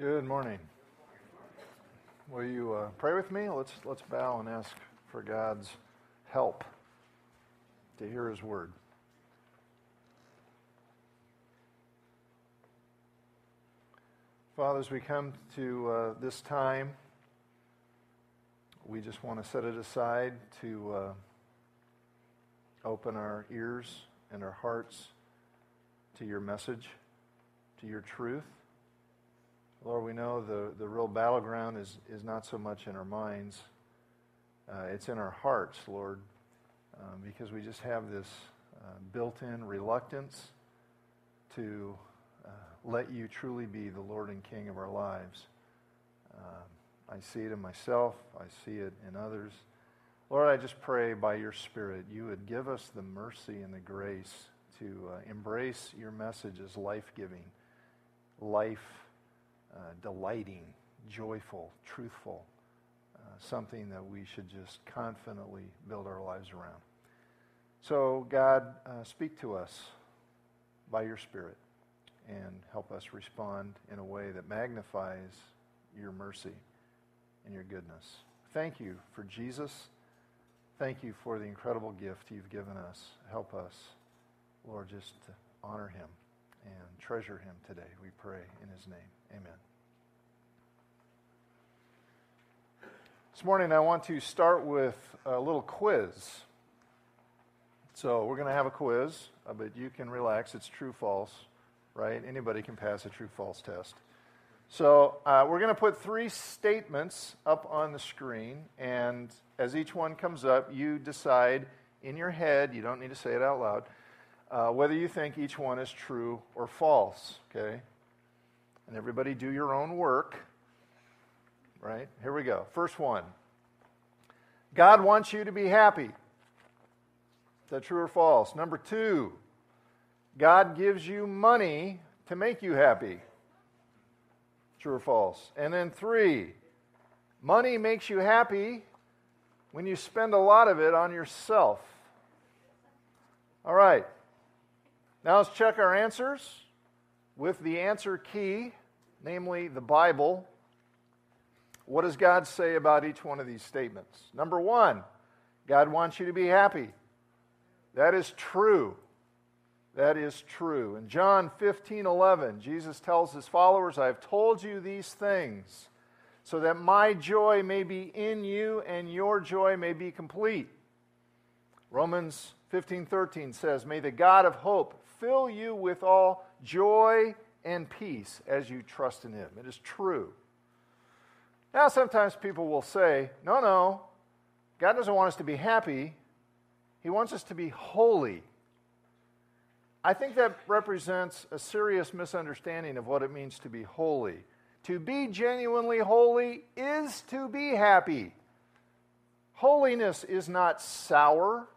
Good morning. Will you uh, pray with me? Let's let's bow and ask for God's help to hear His word. Father, as we come to uh, this time, we just want to set it aside to uh, open our ears and our hearts to your message, to your truth. Lord, we know the, the real battleground is, is not so much in our minds, uh, it's in our hearts, Lord, um, because we just have this uh, built in reluctance to uh, let you truly be the Lord and King of our lives. Um, I see it in myself, I see it in others. Lord, I just pray by your Spirit you would give us the mercy and the grace to uh, embrace your message as life giving, life uh, delighting, joyful, truthful, uh, something that we should just confidently build our lives around. So, God, uh, speak to us by your Spirit and help us respond in a way that magnifies your mercy and your goodness. Thank you for Jesus. Thank you for the incredible gift you've given us. Help us, Lord, just honor him and treasure him today. We pray in his name. Amen. This morning, I want to start with a little quiz. So, we're going to have a quiz, uh, but you can relax. It's true false, right? Anybody can pass a true false test. So, uh, we're going to put three statements up on the screen, and as each one comes up, you decide in your head, you don't need to say it out loud, uh, whether you think each one is true or false, okay? And everybody do your own work, right? Here we go. First one God wants you to be happy. Is that true or false? Number two, God gives you money to make you happy. True or false? And then three, money makes you happy when you spend a lot of it on yourself. All right. Now let's check our answers with the answer key, namely the Bible. What does God say about each one of these statements? Number one, God wants you to be happy. That is true. That is true. In John 15 11, Jesus tells his followers, I have told you these things so that my joy may be in you and your joy may be complete. Romans 15 13 says, May the God of hope fill you with all joy and peace as you trust in him. It is true. Now, sometimes people will say, No, no, God doesn't want us to be happy, He wants us to be holy. I think that represents a serious misunderstanding of what it means to be holy. To be genuinely holy is to be happy. Holiness is not sour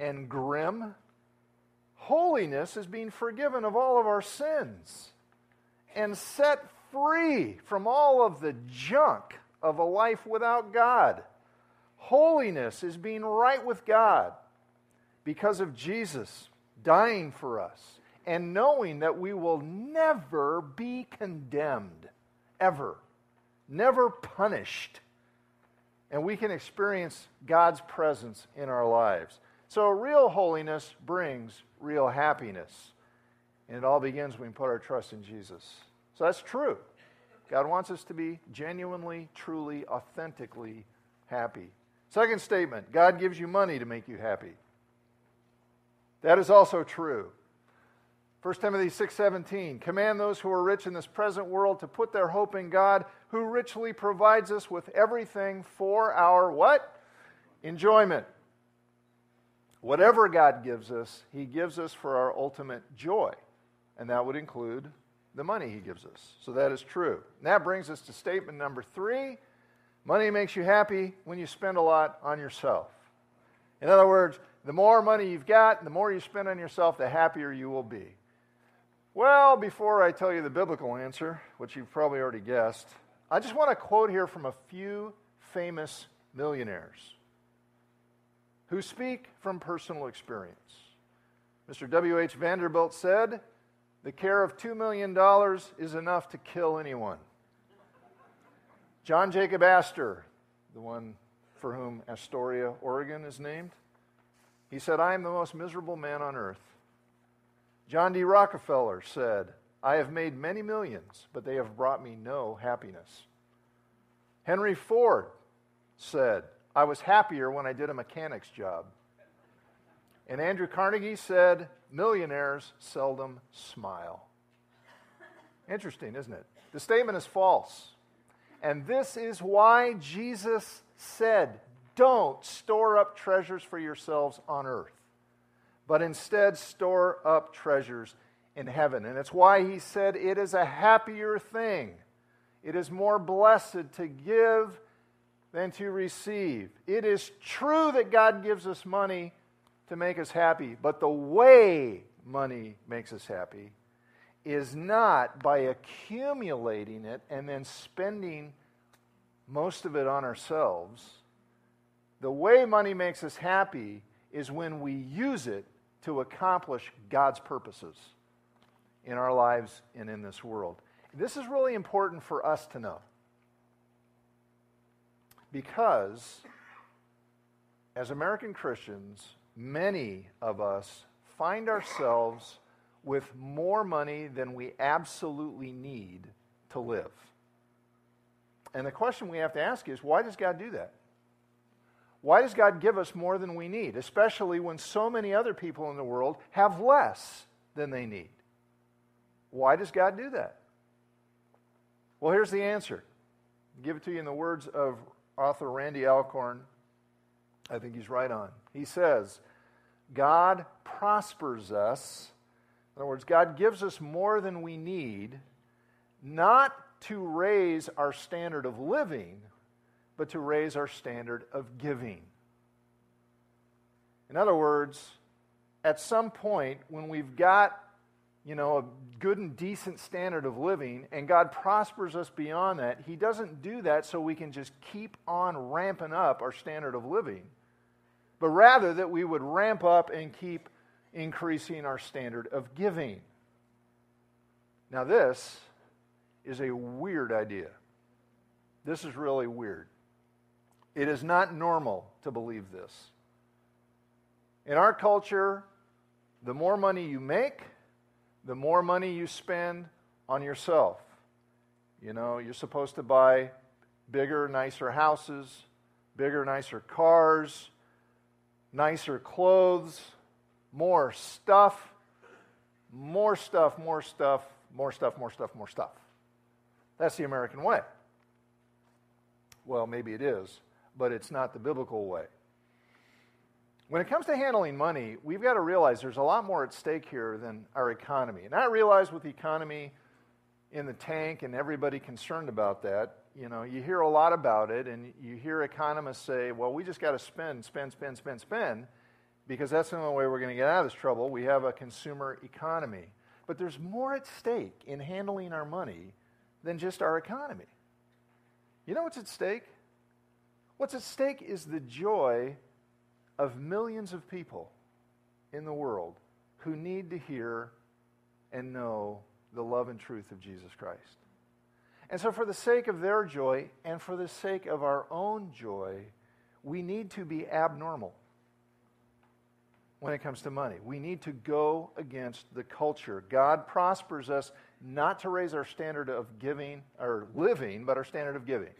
and grim. Holiness is being forgiven of all of our sins and set free from all of the junk of a life without God. Holiness is being right with God because of Jesus dying for us and knowing that we will never be condemned, ever, never punished. And we can experience God's presence in our lives. So, real holiness brings real happiness. And it all begins when we put our trust in Jesus. So, that's true. God wants us to be genuinely, truly, authentically happy. Second statement God gives you money to make you happy. That is also true. 1 Timothy 6:17 Command those who are rich in this present world to put their hope in God who richly provides us with everything for our what? Enjoyment. Whatever God gives us, he gives us for our ultimate joy. And that would include the money he gives us. So that is true. And that brings us to statement number 3. Money makes you happy when you spend a lot on yourself. In other words, the more money you've got, the more you spend on yourself, the happier you will be. Well, before I tell you the biblical answer, which you've probably already guessed, I just want to quote here from a few famous millionaires who speak from personal experience. Mr. W.H. Vanderbilt said, The care of $2 million is enough to kill anyone. John Jacob Astor, the one for whom Astoria, Oregon is named, he said, I am the most miserable man on earth. John D. Rockefeller said, I have made many millions, but they have brought me no happiness. Henry Ford said, I was happier when I did a mechanic's job. And Andrew Carnegie said, Millionaires seldom smile. Interesting, isn't it? The statement is false. And this is why Jesus said, Don't store up treasures for yourselves on earth, but instead store up treasures in heaven. And it's why he said it is a happier thing. It is more blessed to give than to receive. It is true that God gives us money to make us happy, but the way money makes us happy is not by accumulating it and then spending most of it on ourselves. The way money makes us happy is when we use it to accomplish God's purposes in our lives and in this world. This is really important for us to know. Because as American Christians, many of us find ourselves with more money than we absolutely need to live. And the question we have to ask is why does God do that? Why does God give us more than we need, especially when so many other people in the world have less than they need? Why does God do that? Well, here's the answer. I'll give it to you in the words of author Randy Alcorn. I think he's right on. He says, God prospers us. In other words, God gives us more than we need, not to raise our standard of living, but to raise our standard of giving. In other words, at some point when we've got you know, a good and decent standard of living, and God prospers us beyond that, He doesn't do that so we can just keep on ramping up our standard of living, but rather that we would ramp up and keep increasing our standard of giving. Now, this is a weird idea. This is really weird. It is not normal to believe this. In our culture, the more money you make, the more money you spend on yourself. You know, you're supposed to buy bigger, nicer houses, bigger, nicer cars, nicer clothes, more stuff, more stuff, more stuff, more stuff, more stuff, more stuff. That's the American way. Well, maybe it is, but it's not the biblical way. When it comes to handling money, we've got to realize there's a lot more at stake here than our economy. And I realize with the economy in the tank and everybody concerned about that, you know, you hear a lot about it and you hear economists say, well, we just got to spend, spend, spend, spend, spend, because that's the only way we're going to get out of this trouble. We have a consumer economy. But there's more at stake in handling our money than just our economy. You know what's at stake? What's at stake is the joy of millions of people in the world who need to hear and know the love and truth of Jesus Christ. And so, for the sake of their joy and for the sake of our own joy, we need to be abnormal when it comes to money. We need to go against the culture. God prospers us not to raise our standard of giving or living, but our standard of giving.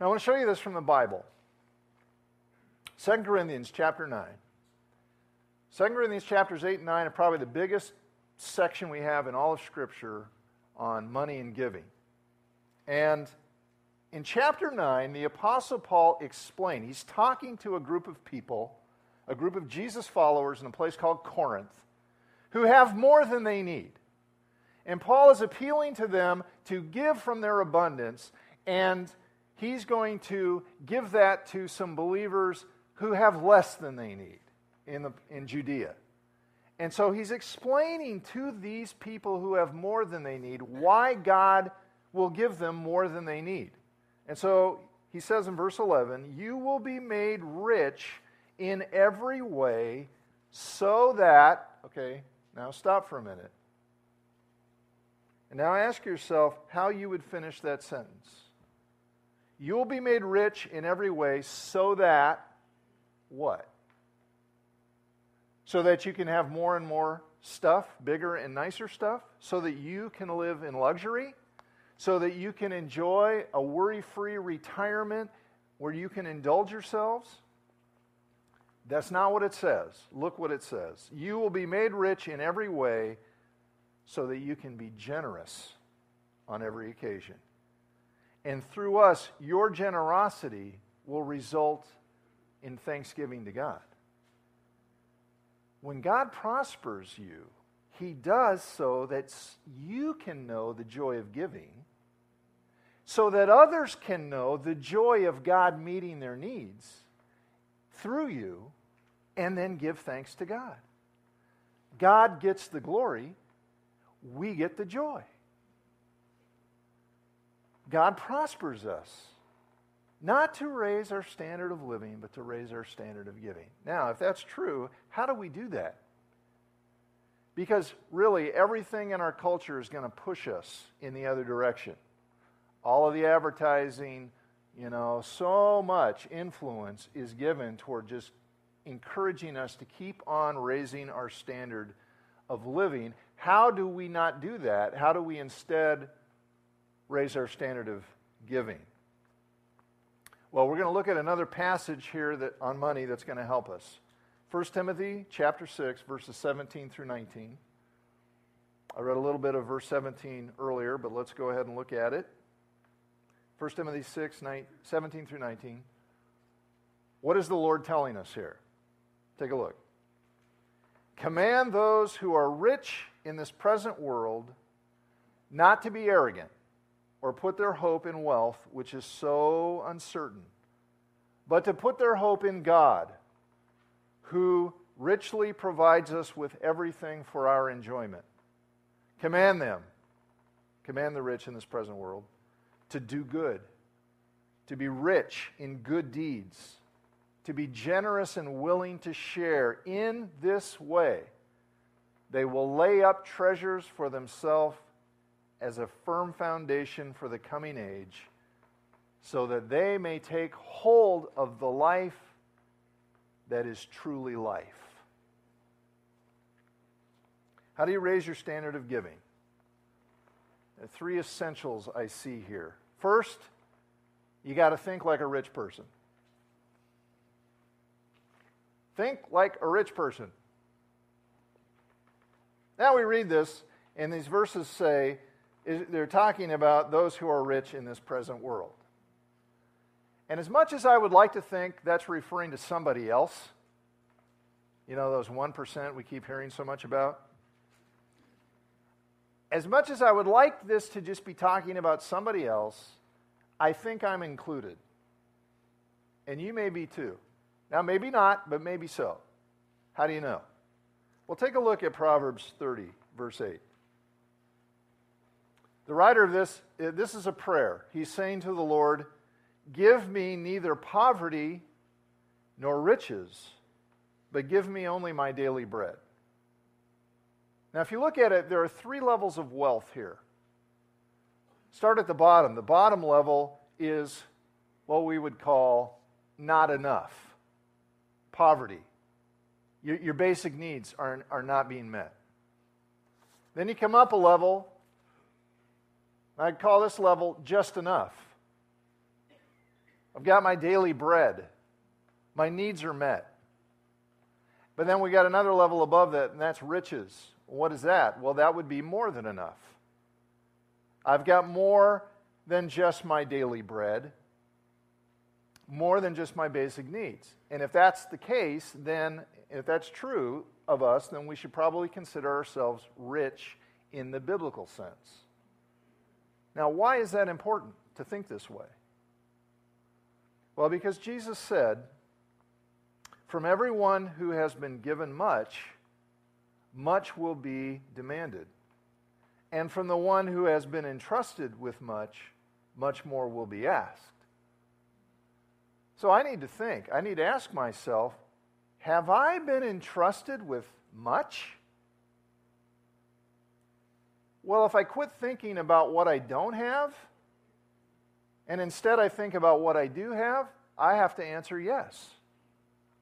Now, I want to show you this from the Bible. 2 Corinthians chapter 9. 2 Corinthians chapters 8 and 9 are probably the biggest section we have in all of Scripture on money and giving. And in chapter 9, the Apostle Paul explained, he's talking to a group of people, a group of Jesus followers in a place called Corinth, who have more than they need. And Paul is appealing to them to give from their abundance, and he's going to give that to some believers who have less than they need in, the, in Judea. And so he's explaining to these people who have more than they need why God will give them more than they need. And so he says in verse 11, You will be made rich in every way so that, okay, now stop for a minute. And now ask yourself how you would finish that sentence. You will be made rich in every way so that what? So that you can have more and more stuff, bigger and nicer stuff, so that you can live in luxury, so that you can enjoy a worry free retirement where you can indulge yourselves. That's not what it says. Look what it says. You will be made rich in every way so that you can be generous on every occasion. And through us, your generosity will result in thanksgiving to God. When God prospers you, He does so that you can know the joy of giving, so that others can know the joy of God meeting their needs through you, and then give thanks to God. God gets the glory, we get the joy. God prospers us, not to raise our standard of living, but to raise our standard of giving. Now, if that's true, how do we do that? Because really, everything in our culture is going to push us in the other direction. All of the advertising, you know, so much influence is given toward just encouraging us to keep on raising our standard of living. How do we not do that? How do we instead raise our standard of giving? Well, we're going to look at another passage here that, on money that's going to help us. 1 Timothy chapter 6 verses 17 through 19. I read a little bit of verse 17 earlier, but let's go ahead and look at it. 1 Timothy 6, 9, 17 through 19. What is the Lord telling us here? Take a look. Command those who are rich in this present world not to be arrogant or put their hope in wealth, which is so uncertain, but to put their hope in God, who richly provides us with everything for our enjoyment. Command them, command the rich in this present world, to do good, to be rich in good deeds to be generous and willing to share in this way. They will lay up treasures for themselves as a firm foundation for the coming age, so that they may take hold of the life that is truly life. How do you raise your standard of giving? There three essentials I see here. First, you got to think like a rich person. Think like a rich person. Now we read this, and these verses say they're talking about those who are rich in this present world. And as much as I would like to think that's referring to somebody else, you know, those 1% we keep hearing so much about, as much as I would like this to just be talking about somebody else, I think I'm included. And you may be too. Now, maybe not, but maybe so. How do you know? Well, take a look at Proverbs 30, verse 8. The writer of this, uh, this is a prayer. He's saying to the Lord, Give me neither poverty nor riches, but give me only my daily bread. Now, if you look at it, there are three levels of wealth here. Start at the bottom. The bottom level is what we would call not enough poverty. Your, your basic needs are, are not being met. Then you come up a level. I'd call this level just enough. I've got my daily bread. My needs are met. But then we got another level above that, and that's riches. What is that? Well, that would be more than enough. I've got more than just my daily bread more than just my basic needs. And if that's the case, then if that's true of us, then we should probably consider ourselves rich in the biblical sense. Now, why is that important to think this way? Well, because Jesus said, From everyone who has been given much, much will be demanded. And from the one who has been entrusted with much, much more will be asked. So I need to think. I need to ask myself have I been entrusted with much? Well, if I quit thinking about what I don't have, and instead I think about what I do have, I have to answer yes.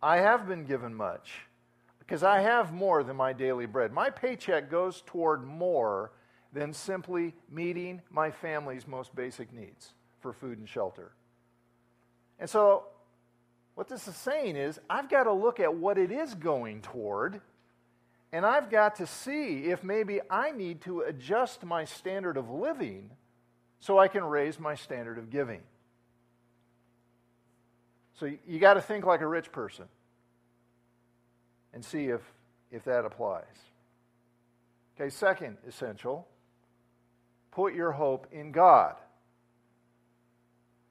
I have been given much because I have more than my daily bread. My paycheck goes toward more than simply meeting my family's most basic needs for food and shelter. And so, what this is saying is, I've got to look at what it is going toward, and I've got to see if maybe I need to adjust my standard of living so I can raise my standard of giving. So, you got to think like a rich person and see if, if that applies. Okay, second essential put your hope in God.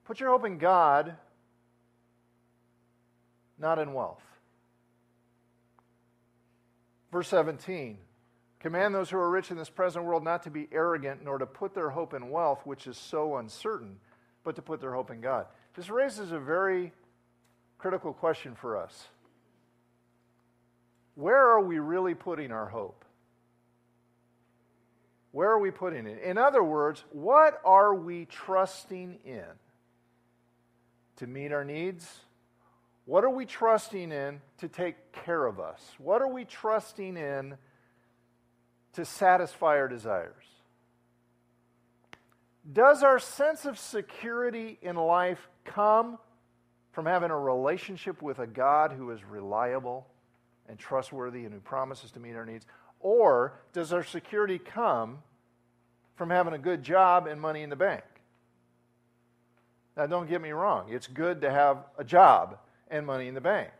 Put your hope in God, not in wealth. Verse 17 Command those who are rich in this present world not to be arrogant, nor to put their hope in wealth, which is so uncertain, but to put their hope in God. This raises a very critical question for us. Where are we really putting our hope? Where are we putting it? In other words, what are we trusting in to meet our needs? What are we trusting in to take care of us? What are we trusting in to satisfy our desires? Does our sense of security in life come from having a relationship with a God who is reliable and trustworthy and who promises to meet our needs? Or does our security come from having a good job and money in the bank? Now, don't get me wrong, it's good to have a job and money in the bank.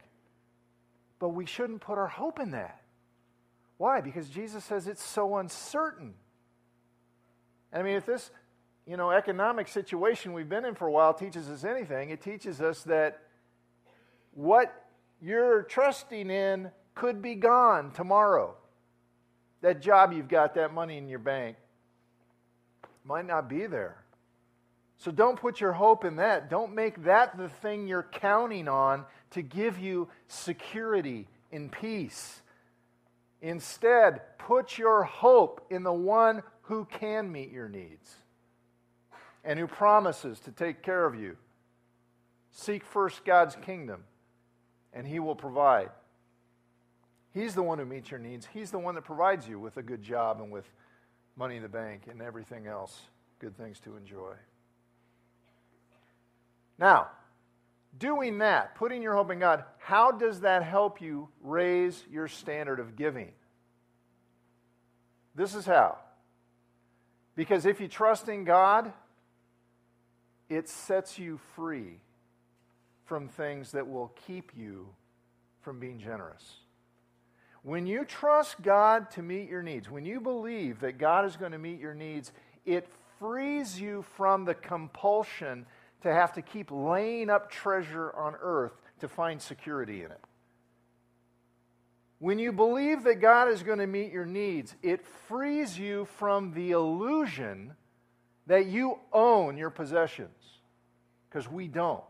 But we shouldn't put our hope in that. Why? Because Jesus says it's so uncertain. I mean, if this, you know, economic situation we've been in for a while teaches us anything, it teaches us that what you're trusting in could be gone tomorrow. That job you've got, that money in your bank, might not be there. So don't put your hope in that. Don't make that the thing you're counting on to give you security and peace. Instead, put your hope in the one who can meet your needs and who promises to take care of you. Seek first God's kingdom, and He will provide. He's the one who meets your needs. He's the one that provides you with a good job and with money in the bank and everything else, good things to enjoy. Now, doing that, putting your hope in God, how does that help you raise your standard of giving? This is how. Because if you trust in God, it sets you free from things that will keep you from being generous. When you trust God to meet your needs, when you believe that God is going to meet your needs, it frees you from the compulsion to have to keep laying up treasure on earth to find security in it. When you believe that God is going to meet your needs, it frees you from the illusion that you own your possessions. Because we don't,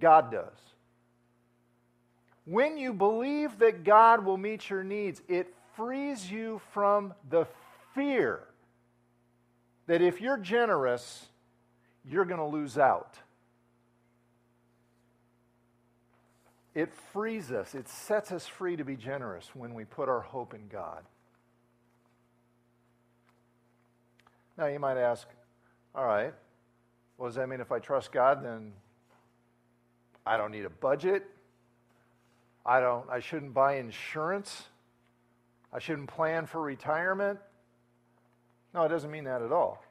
God does. When you believe that God will meet your needs, it frees you from the fear that if you're generous, you're going to lose out. It frees us, it sets us free to be generous when we put our hope in God. Now, you might ask, all right, what does that mean if I trust God? Then I don't need a budget. I don't I shouldn't buy insurance. I shouldn't plan for retirement. No, it doesn't mean that at all.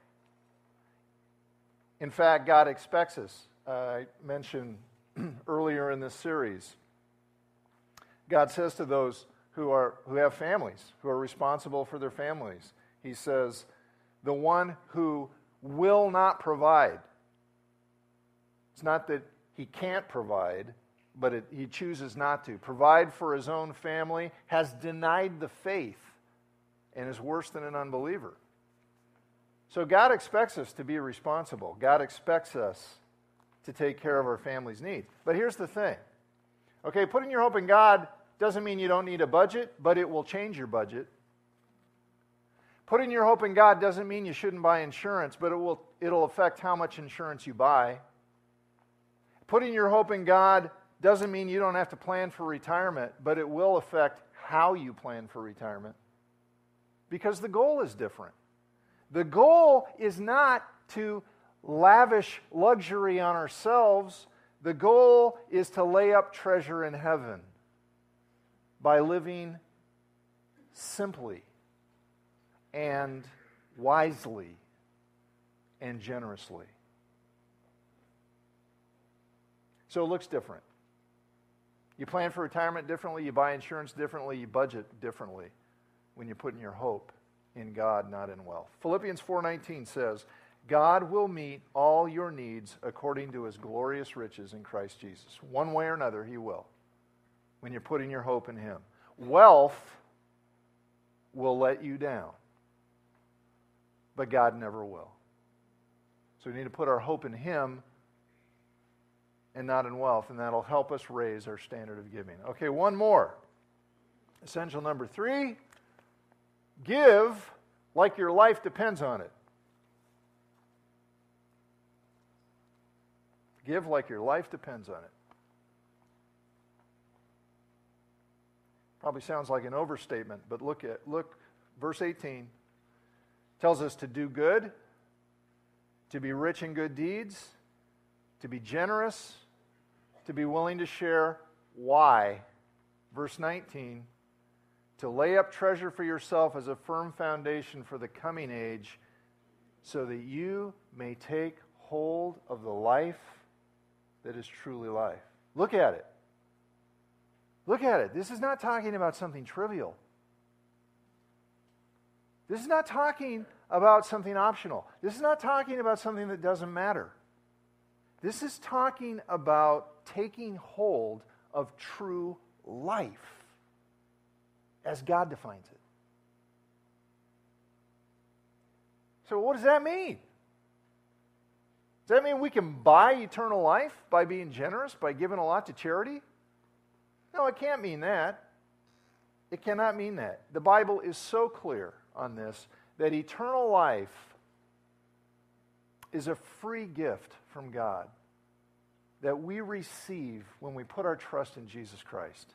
In fact, God expects us. Uh, I mentioned earlier in this series. God says to those who, are, who have families, who are responsible for their families, He says, the one who will not provide. It's not that he can't provide, but it, he chooses not to. Provide for his own family, has denied the faith, and is worse than an unbeliever. So God expects us to be responsible. God expects us to take care of our family's needs. But here's the thing okay, putting your hope in God doesn't mean you don't need a budget, but it will change your budget. Putting your hope in God doesn't mean you shouldn't buy insurance, but it will, it'll affect how much insurance you buy. Putting your hope in God doesn't mean you don't have to plan for retirement, but it will affect how you plan for retirement because the goal is different. The goal is not to lavish luxury on ourselves, the goal is to lay up treasure in heaven by living simply and wisely and generously. So it looks different. You plan for retirement differently, you buy insurance differently, you budget differently when you're putting your hope in God, not in wealth. Philippians 4:19 says, "God will meet all your needs according to his glorious riches in Christ Jesus." One way or another, he will. When you're putting your hope in him. Wealth will let you down. But God never will. So we need to put our hope in him and not in wealth, and that'll help us raise our standard of giving. Okay, one more. Essential number three give like your life depends on it. Give like your life depends on it. Probably sounds like an overstatement, but look at look verse 18 tells us to do good, to be rich in good deeds, to be generous, to be willing to share. Why? Verse 19 to lay up treasure for yourself as a firm foundation for the coming age, so that you may take hold of the life that is truly life. Look at it. Look at it. This is not talking about something trivial. This is not talking about something optional. This is not talking about something that doesn't matter. This is talking about taking hold of true life as God defines it. So, what does that mean? Does that mean we can buy eternal life by being generous, by giving a lot to charity? No, it can't mean that. It cannot mean that. The Bible is so clear on this that eternal life is a free gift from God that we receive when we put our trust in Jesus Christ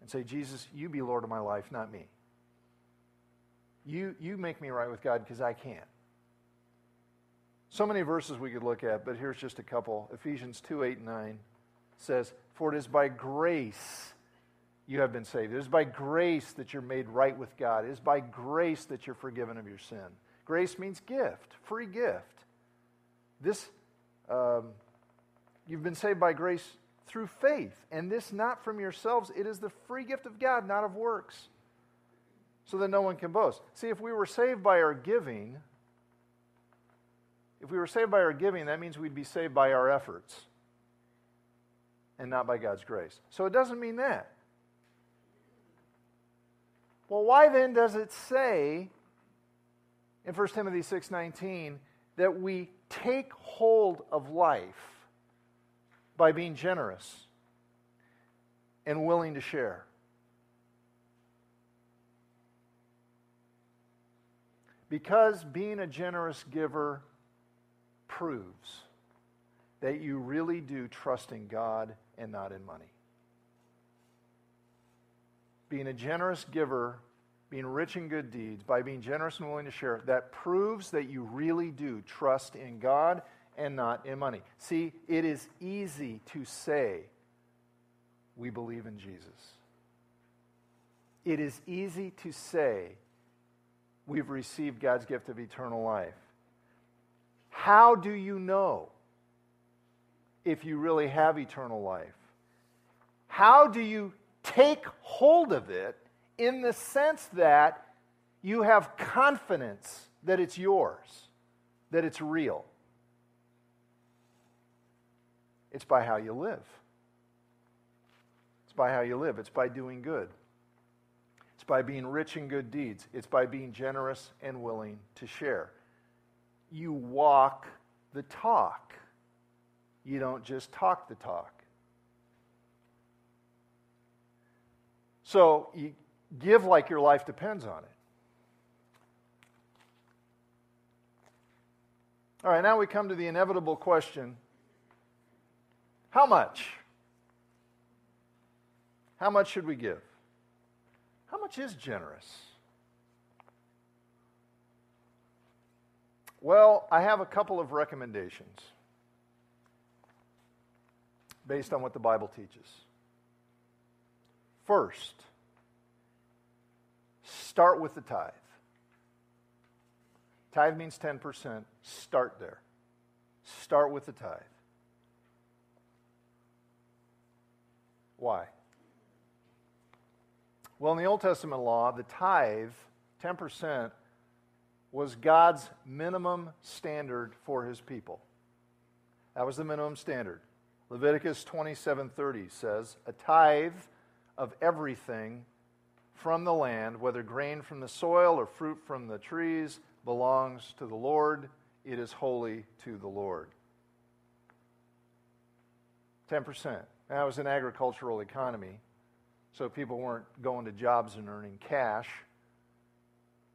and say, Jesus, you be Lord of my life, not me. You, you make me right with God because I can't. So many verses we could look at, but here's just a couple. Ephesians 2 8 and 9 says, For it is by grace you have been saved. It is by grace that you're made right with God. It is by grace that you're forgiven of your sin. Grace means gift, free gift. This, um, you've been saved by grace through faith, and this not from yourselves. It is the free gift of God, not of works, so that no one can boast. See, if we were saved by our giving, if we were saved by our giving, that means we'd be saved by our efforts and not by God's grace. So it doesn't mean that. Well, why then does it say in 1 Timothy 6:19 that we take hold of life by being generous and willing to share. Because being a generous giver proves that you really do trust in God and not in money. Being a generous giver, being rich in good deeds, by being generous and willing to share, that proves that you really do trust in God and not in money. See, it is easy to say we believe in Jesus. It is easy to say we've received God's gift of eternal life. How do you know if you really have eternal life? How do you take hold of it in the sense that you have confidence that it's yours, that it's real? It's by how you live. It's by how you live. It's by doing good. It's by being rich in good deeds. It's by being generous and willing to share you walk the talk. You don't just talk the talk. So you give like your life depends on it. All right, now we come to the inevitable question How much? How much should we give? How much is generous? Well, I have a couple of recommendations based on what the Bible teaches. First, start with the tithe. Tithe means 10%. Start there. Start with the tithe. Why? Well, in the Old Testament law, the tithe, 10%, was God's minimum standard for his people. That was the minimum standard. Leviticus 27:30 says, "A tithe of everything from the land, whether grain from the soil or fruit from the trees, belongs to the Lord. It is holy to the Lord." 10%. That was an agricultural economy. So people weren't going to jobs and earning cash.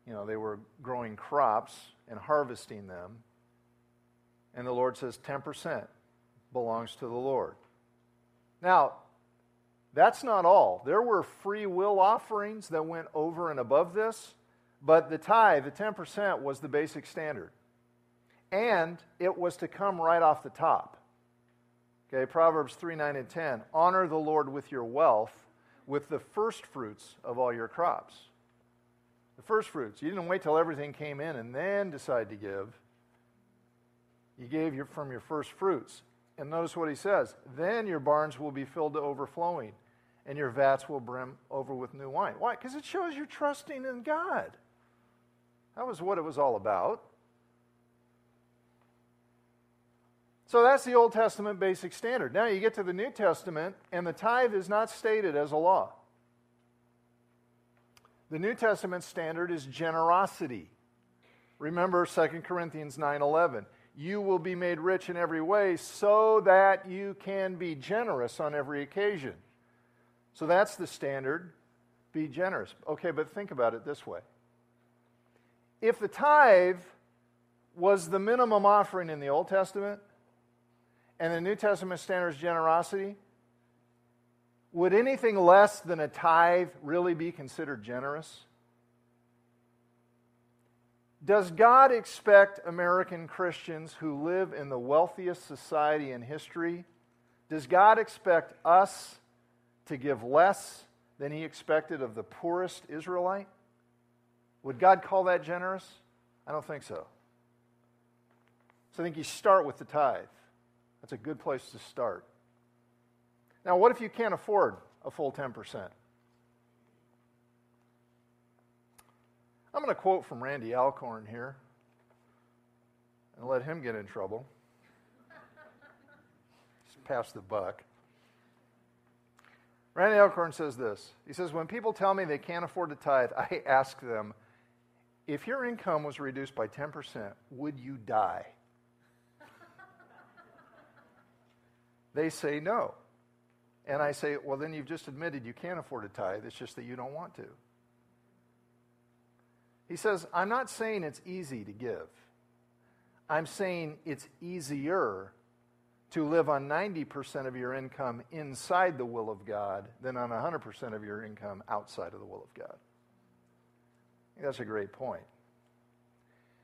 You know, they were growing crops and harvesting them. And the Lord says 10% belongs to the Lord. Now, that's not all. There were free will offerings that went over and above this, but the tithe, the 10%, was the basic standard. And it was to come right off the top. Okay, Proverbs 3 9 and 10. Honor the Lord with your wealth with the first fruits of all your crops. The first fruits. You didn't wait till everything came in and then decide to give. You gave your, from your first fruits. And notice what he says then your barns will be filled to overflowing, and your vats will brim over with new wine. Why? Because it shows you're trusting in God. That was what it was all about. So that's the Old Testament basic standard. Now you get to the New Testament, and the tithe is not stated as a law. The New Testament standard is generosity. Remember 2 Corinthians 9:11. You will be made rich in every way so that you can be generous on every occasion. So that's the standard. Be generous. Okay, but think about it this way. If the tithe was the minimum offering in the Old Testament, and the New Testament standard is generosity, would anything less than a tithe really be considered generous? Does God expect American Christians who live in the wealthiest society in history, does God expect us to give less than he expected of the poorest Israelite? Would God call that generous? I don't think so. So I think you start with the tithe. That's a good place to start. Now, what if you can't afford a full 10%? I'm going to quote from Randy Alcorn here and let him get in trouble. Just pass the buck. Randy Alcorn says this. He says, When people tell me they can't afford to tithe, I ask them, if your income was reduced by 10%, would you die? They say no. And I say, well, then you've just admitted you can't afford a tithe. It's just that you don't want to. He says, I'm not saying it's easy to give. I'm saying it's easier to live on 90% of your income inside the will of God than on 100% of your income outside of the will of God. That's a great point.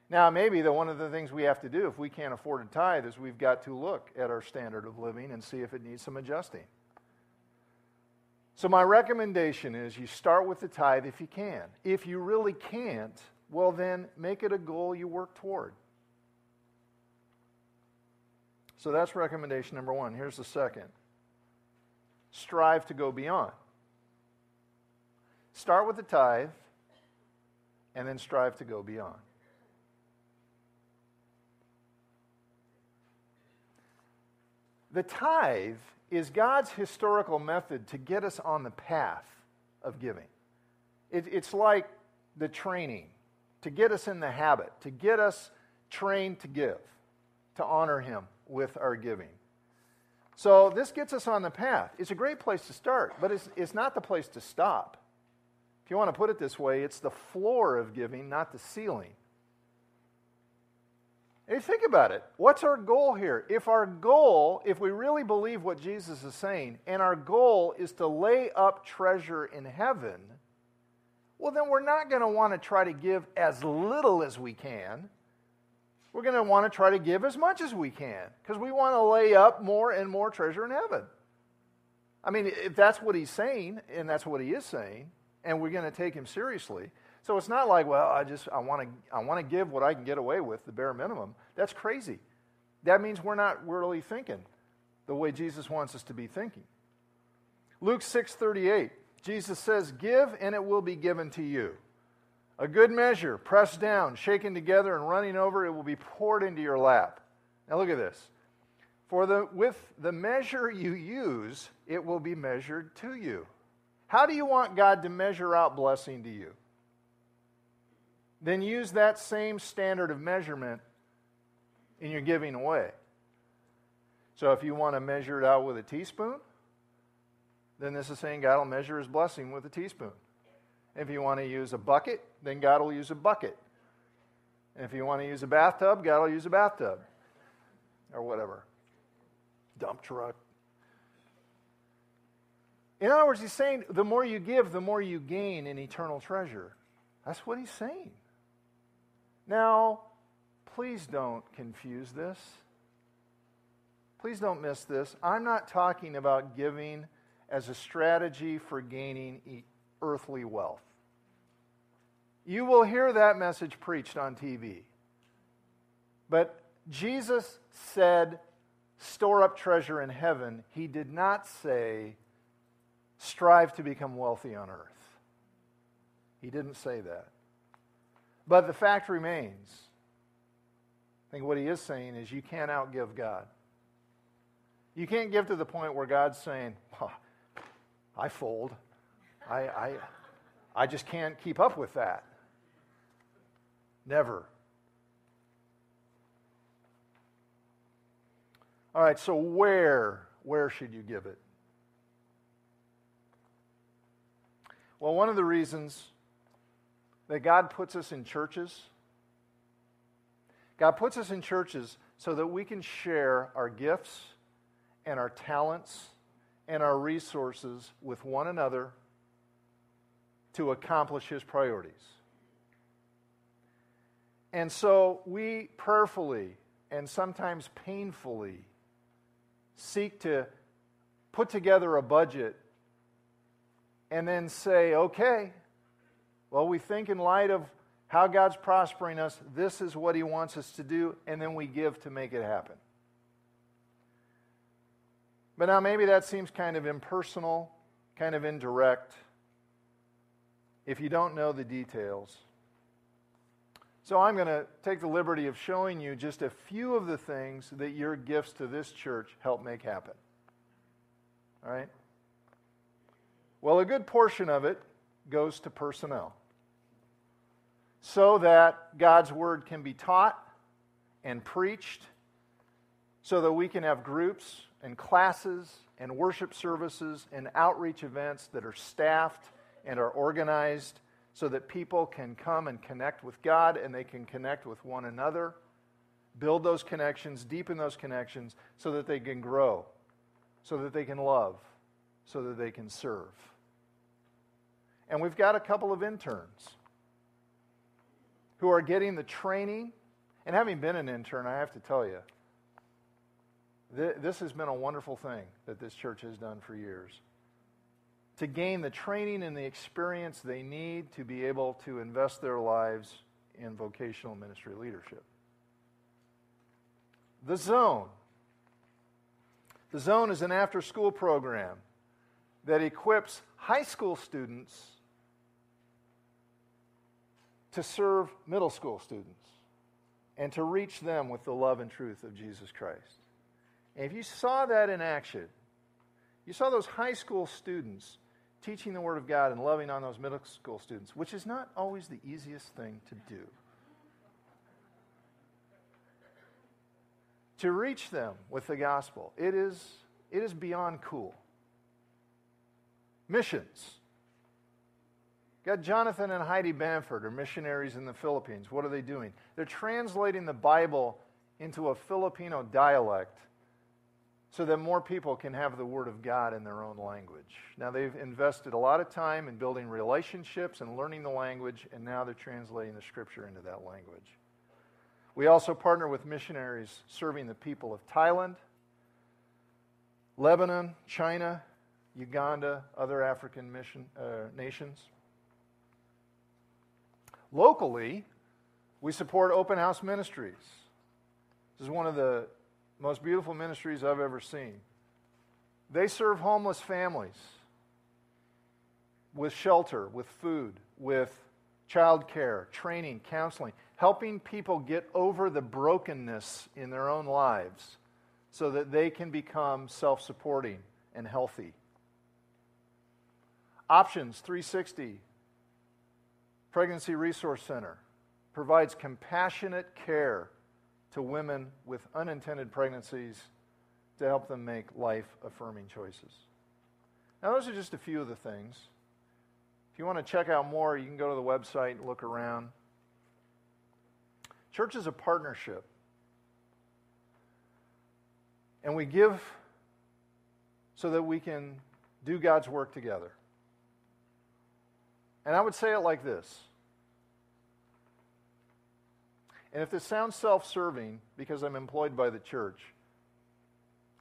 Now, maybe the one of the things we have to do if we can't afford a tithe is we've got to look at our standard of living and see if it needs some adjusting. So, my recommendation is you start with the tithe if you can. If you really can't, well, then make it a goal you work toward. So, that's recommendation number one. Here's the second strive to go beyond. Start with the tithe and then strive to go beyond. The tithe is God's historical method to get us on the path of giving. It, it's like the training to get us in the habit, to get us trained to give, to honor Him with our giving. So this gets us on the path. It's a great place to start, but it's, it's not the place to stop. If you want to put it this way, it's the floor of giving, not the ceiling. And think about it. What's our goal here? If our goal, if we really believe what Jesus is saying, and our goal is to lay up treasure in heaven, well, then we're not going to want to try to give as little as we can. We're going to want to try to give as much as we can because we want to lay up more and more treasure in heaven. I mean, if that's what he's saying, and that's what he is saying, and we're going to take him seriously, so it's not like, well, I just I want to I want to give what I can get away with, the bare minimum. That's crazy. That means we're not really thinking the way Jesus wants us to be thinking. Luke 6:38. Jesus says, "Give and it will be given to you. A good measure, pressed down, shaken together and running over, it will be poured into your lap." Now look at this. For the, with the measure you use, it will be measured to you. How do you want God to measure out blessing to you? Then use that same standard of measurement in your giving away. So if you want to measure it out with a teaspoon, then this is saying God will measure his blessing with a teaspoon. If you want to use a bucket, then God will use a bucket. And if you want to use a bathtub, God will use a bathtub. Or whatever. Dump truck. In other words, he's saying the more you give, the more you gain in eternal treasure. That's what he's saying. Now, please don't confuse this. Please don't miss this. I'm not talking about giving as a strategy for gaining earthly wealth. You will hear that message preached on TV. But Jesus said, store up treasure in heaven. He did not say, strive to become wealthy on earth. He didn't say that. But the fact remains. I think what he is saying is you can't outgive God. You can't give to the point where God's saying, oh, I fold. I, I, I just can't keep up with that. Never. All right, so where where should you give it? Well, one of the reasons that God puts us in churches. God puts us in churches so that we can share our gifts and our talents and our resources with one another to accomplish His priorities. And so we prayerfully and sometimes painfully seek to put together a budget and then say, okay, well, we think in light of how God's prospering us, this is what He wants us to do, and then we give to make it happen. But now maybe that seems kind of impersonal, kind of indirect, if you don't know the details. So I'm going to take the liberty of showing you just a few of the things that your gifts to this church help make happen. All right? Well, a good portion of it goes to personnel so that God's word can be taught and preached, so that we can have groups and classes and worship services and outreach events that are staffed and are organized so that people can come and connect with God and they can connect with one another, build those connections, deepen those connections so that they can grow, so that they can love, so that they can serve. And we've got a couple of interns who are getting the training. And having been an intern, I have to tell you, th- this has been a wonderful thing that this church has done for years. To gain the training and the experience they need to be able to invest their lives in vocational ministry leadership. The Zone. The Zone is an after school program that equips high school students to serve middle school students and to reach them with the love and truth of Jesus Christ. And if you saw that in action, you saw those high school students teaching the Word of God and loving on those middle school students, which is not always the easiest thing to do. To reach them with the gospel, it is, it is beyond cool. Missions. Got Jonathan and Heidi Bamford are missionaries in the Philippines. What are they doing? They're translating the Bible into a Filipino dialect so that more people can have the Word of God in their own language. Now, they've invested a lot of time in building relationships and learning the language, and now they're translating the Scripture into that language. We also partner with missionaries serving the people of Thailand, Lebanon, China, Uganda, other African mission, uh, nations. Locally, we support open house ministries. This is one of the most beautiful ministries I've ever seen. They serve homeless families with shelter, with food, with childcare, training, counseling, helping people get over the brokenness in their own lives so that they can become self supporting and healthy. Options 360, Pregnancy Resource Center, provides compassionate care to women with unintended pregnancies to help them make life affirming choices. Now, those are just a few of the things. If you want to check out more, you can go to the website and look around. Church is a partnership. And we give so that we can do God's work together. And I would say it like this and if this sounds self serving because I'm employed by the church,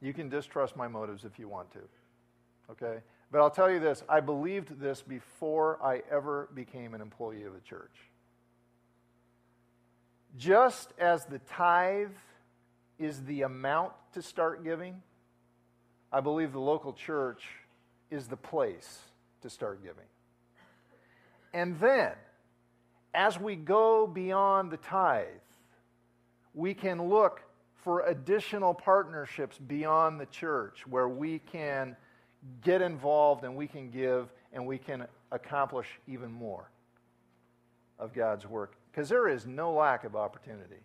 you can distrust my motives if you want to. Okay? But I'll tell you this I believed this before I ever became an employee of the church. Just as the tithe is the amount to start giving, I believe the local church is the place to start giving. And then, as we go beyond the tithe, we can look for additional partnerships beyond the church where we can get involved and we can give and we can accomplish even more of God's work. Because there is no lack of opportunity.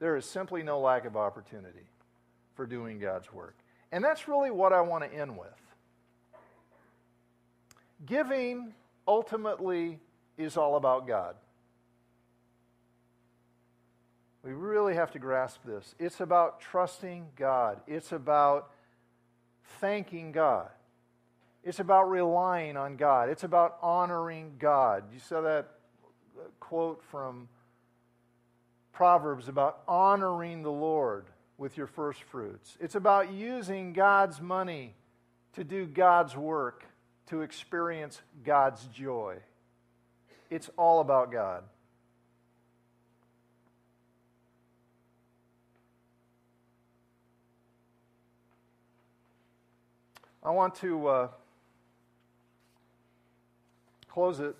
There is simply no lack of opportunity for doing God's work. And that's really what I want to end with. Giving ultimately is all about God. We really have to grasp this. It's about trusting God, it's about thanking God, it's about relying on God, it's about honoring God. You saw that quote from Proverbs about honoring the Lord with your first fruits. It's about using God's money to do God's work, to experience God's joy. It's all about God. I want to uh, close it,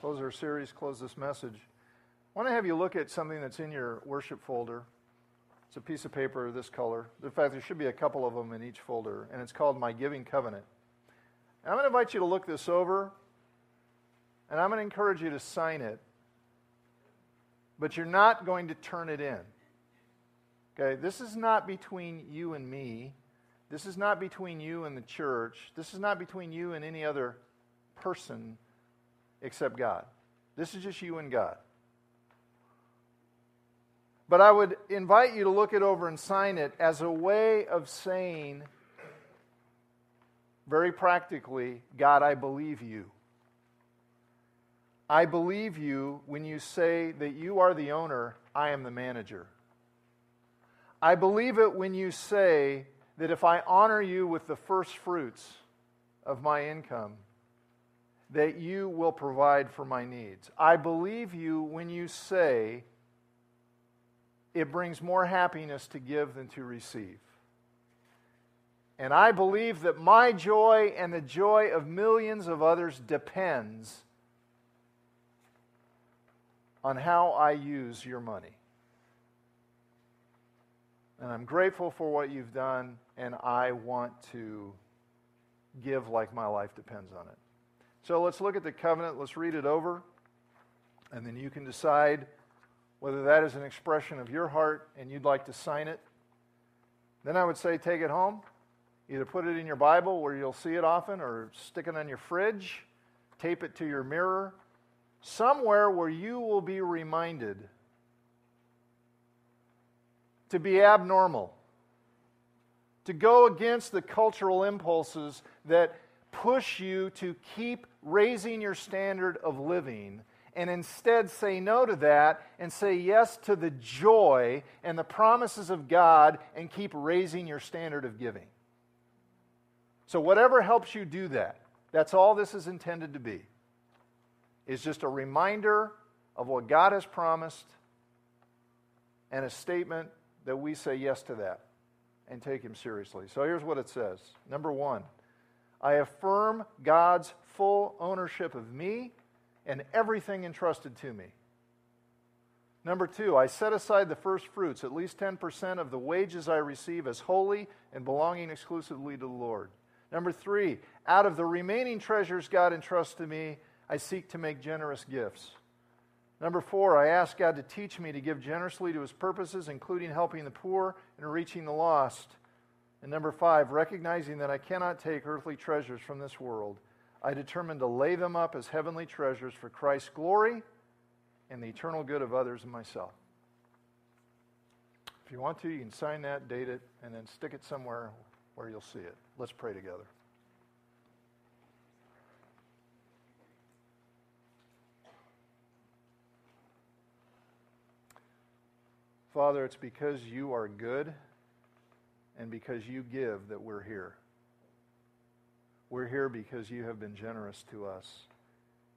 close our series, close this message. I want to have you look at something that's in your worship folder. It's a piece of paper this color. In fact, there should be a couple of them in each folder, and it's called My Giving Covenant. And I'm going to invite you to look this over and I'm going to encourage you to sign it, but you're not going to turn it in. Okay, this is not between you and me. This is not between you and the church. This is not between you and any other person except God. This is just you and God. But I would invite you to look it over and sign it as a way of saying, very practically, God, I believe you. I believe you when you say that you are the owner, I am the manager. I believe it when you say that if I honor you with the first fruits of my income, that you will provide for my needs. I believe you when you say it brings more happiness to give than to receive. And I believe that my joy and the joy of millions of others depends on how I use your money. And I'm grateful for what you've done, and I want to give like my life depends on it. So let's look at the covenant, let's read it over, and then you can decide whether that is an expression of your heart and you'd like to sign it. Then I would say take it home. Either put it in your Bible where you'll see it often, or stick it on your fridge, tape it to your mirror, somewhere where you will be reminded to be abnormal, to go against the cultural impulses that push you to keep raising your standard of living and instead say no to that and say yes to the joy and the promises of God and keep raising your standard of giving. So, whatever helps you do that, that's all this is intended to be, is just a reminder of what God has promised and a statement that we say yes to that and take Him seriously. So, here's what it says Number one, I affirm God's full ownership of me and everything entrusted to me. Number two, I set aside the first fruits, at least 10% of the wages I receive, as holy and belonging exclusively to the Lord. Number three, out of the remaining treasures God entrusts to me, I seek to make generous gifts. Number four, I ask God to teach me to give generously to his purposes, including helping the poor and reaching the lost. And number five, recognizing that I cannot take earthly treasures from this world, I determine to lay them up as heavenly treasures for Christ's glory and the eternal good of others and myself. If you want to, you can sign that, date it, and then stick it somewhere where you'll see it. Let's pray together. Father, it's because you are good and because you give that we're here. We're here because you have been generous to us.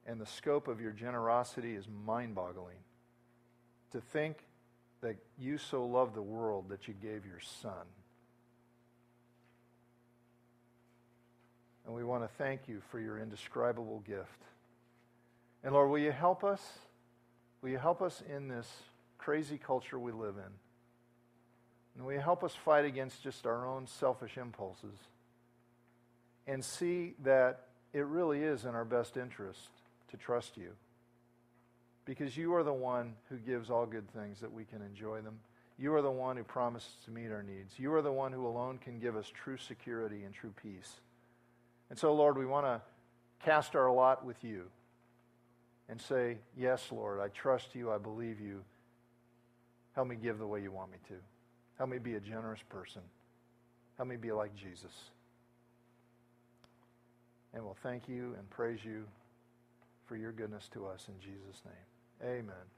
And the scope of your generosity is mind boggling. To think that you so loved the world that you gave your son. And we want to thank you for your indescribable gift. And Lord, will you help us? Will you help us in this crazy culture we live in? And will you help us fight against just our own selfish impulses and see that it really is in our best interest to trust you? Because you are the one who gives all good things that we can enjoy them. You are the one who promises to meet our needs. You are the one who alone can give us true security and true peace. And so, Lord, we want to cast our lot with you and say, Yes, Lord, I trust you. I believe you. Help me give the way you want me to. Help me be a generous person. Help me be like Jesus. And we'll thank you and praise you for your goodness to us in Jesus' name. Amen.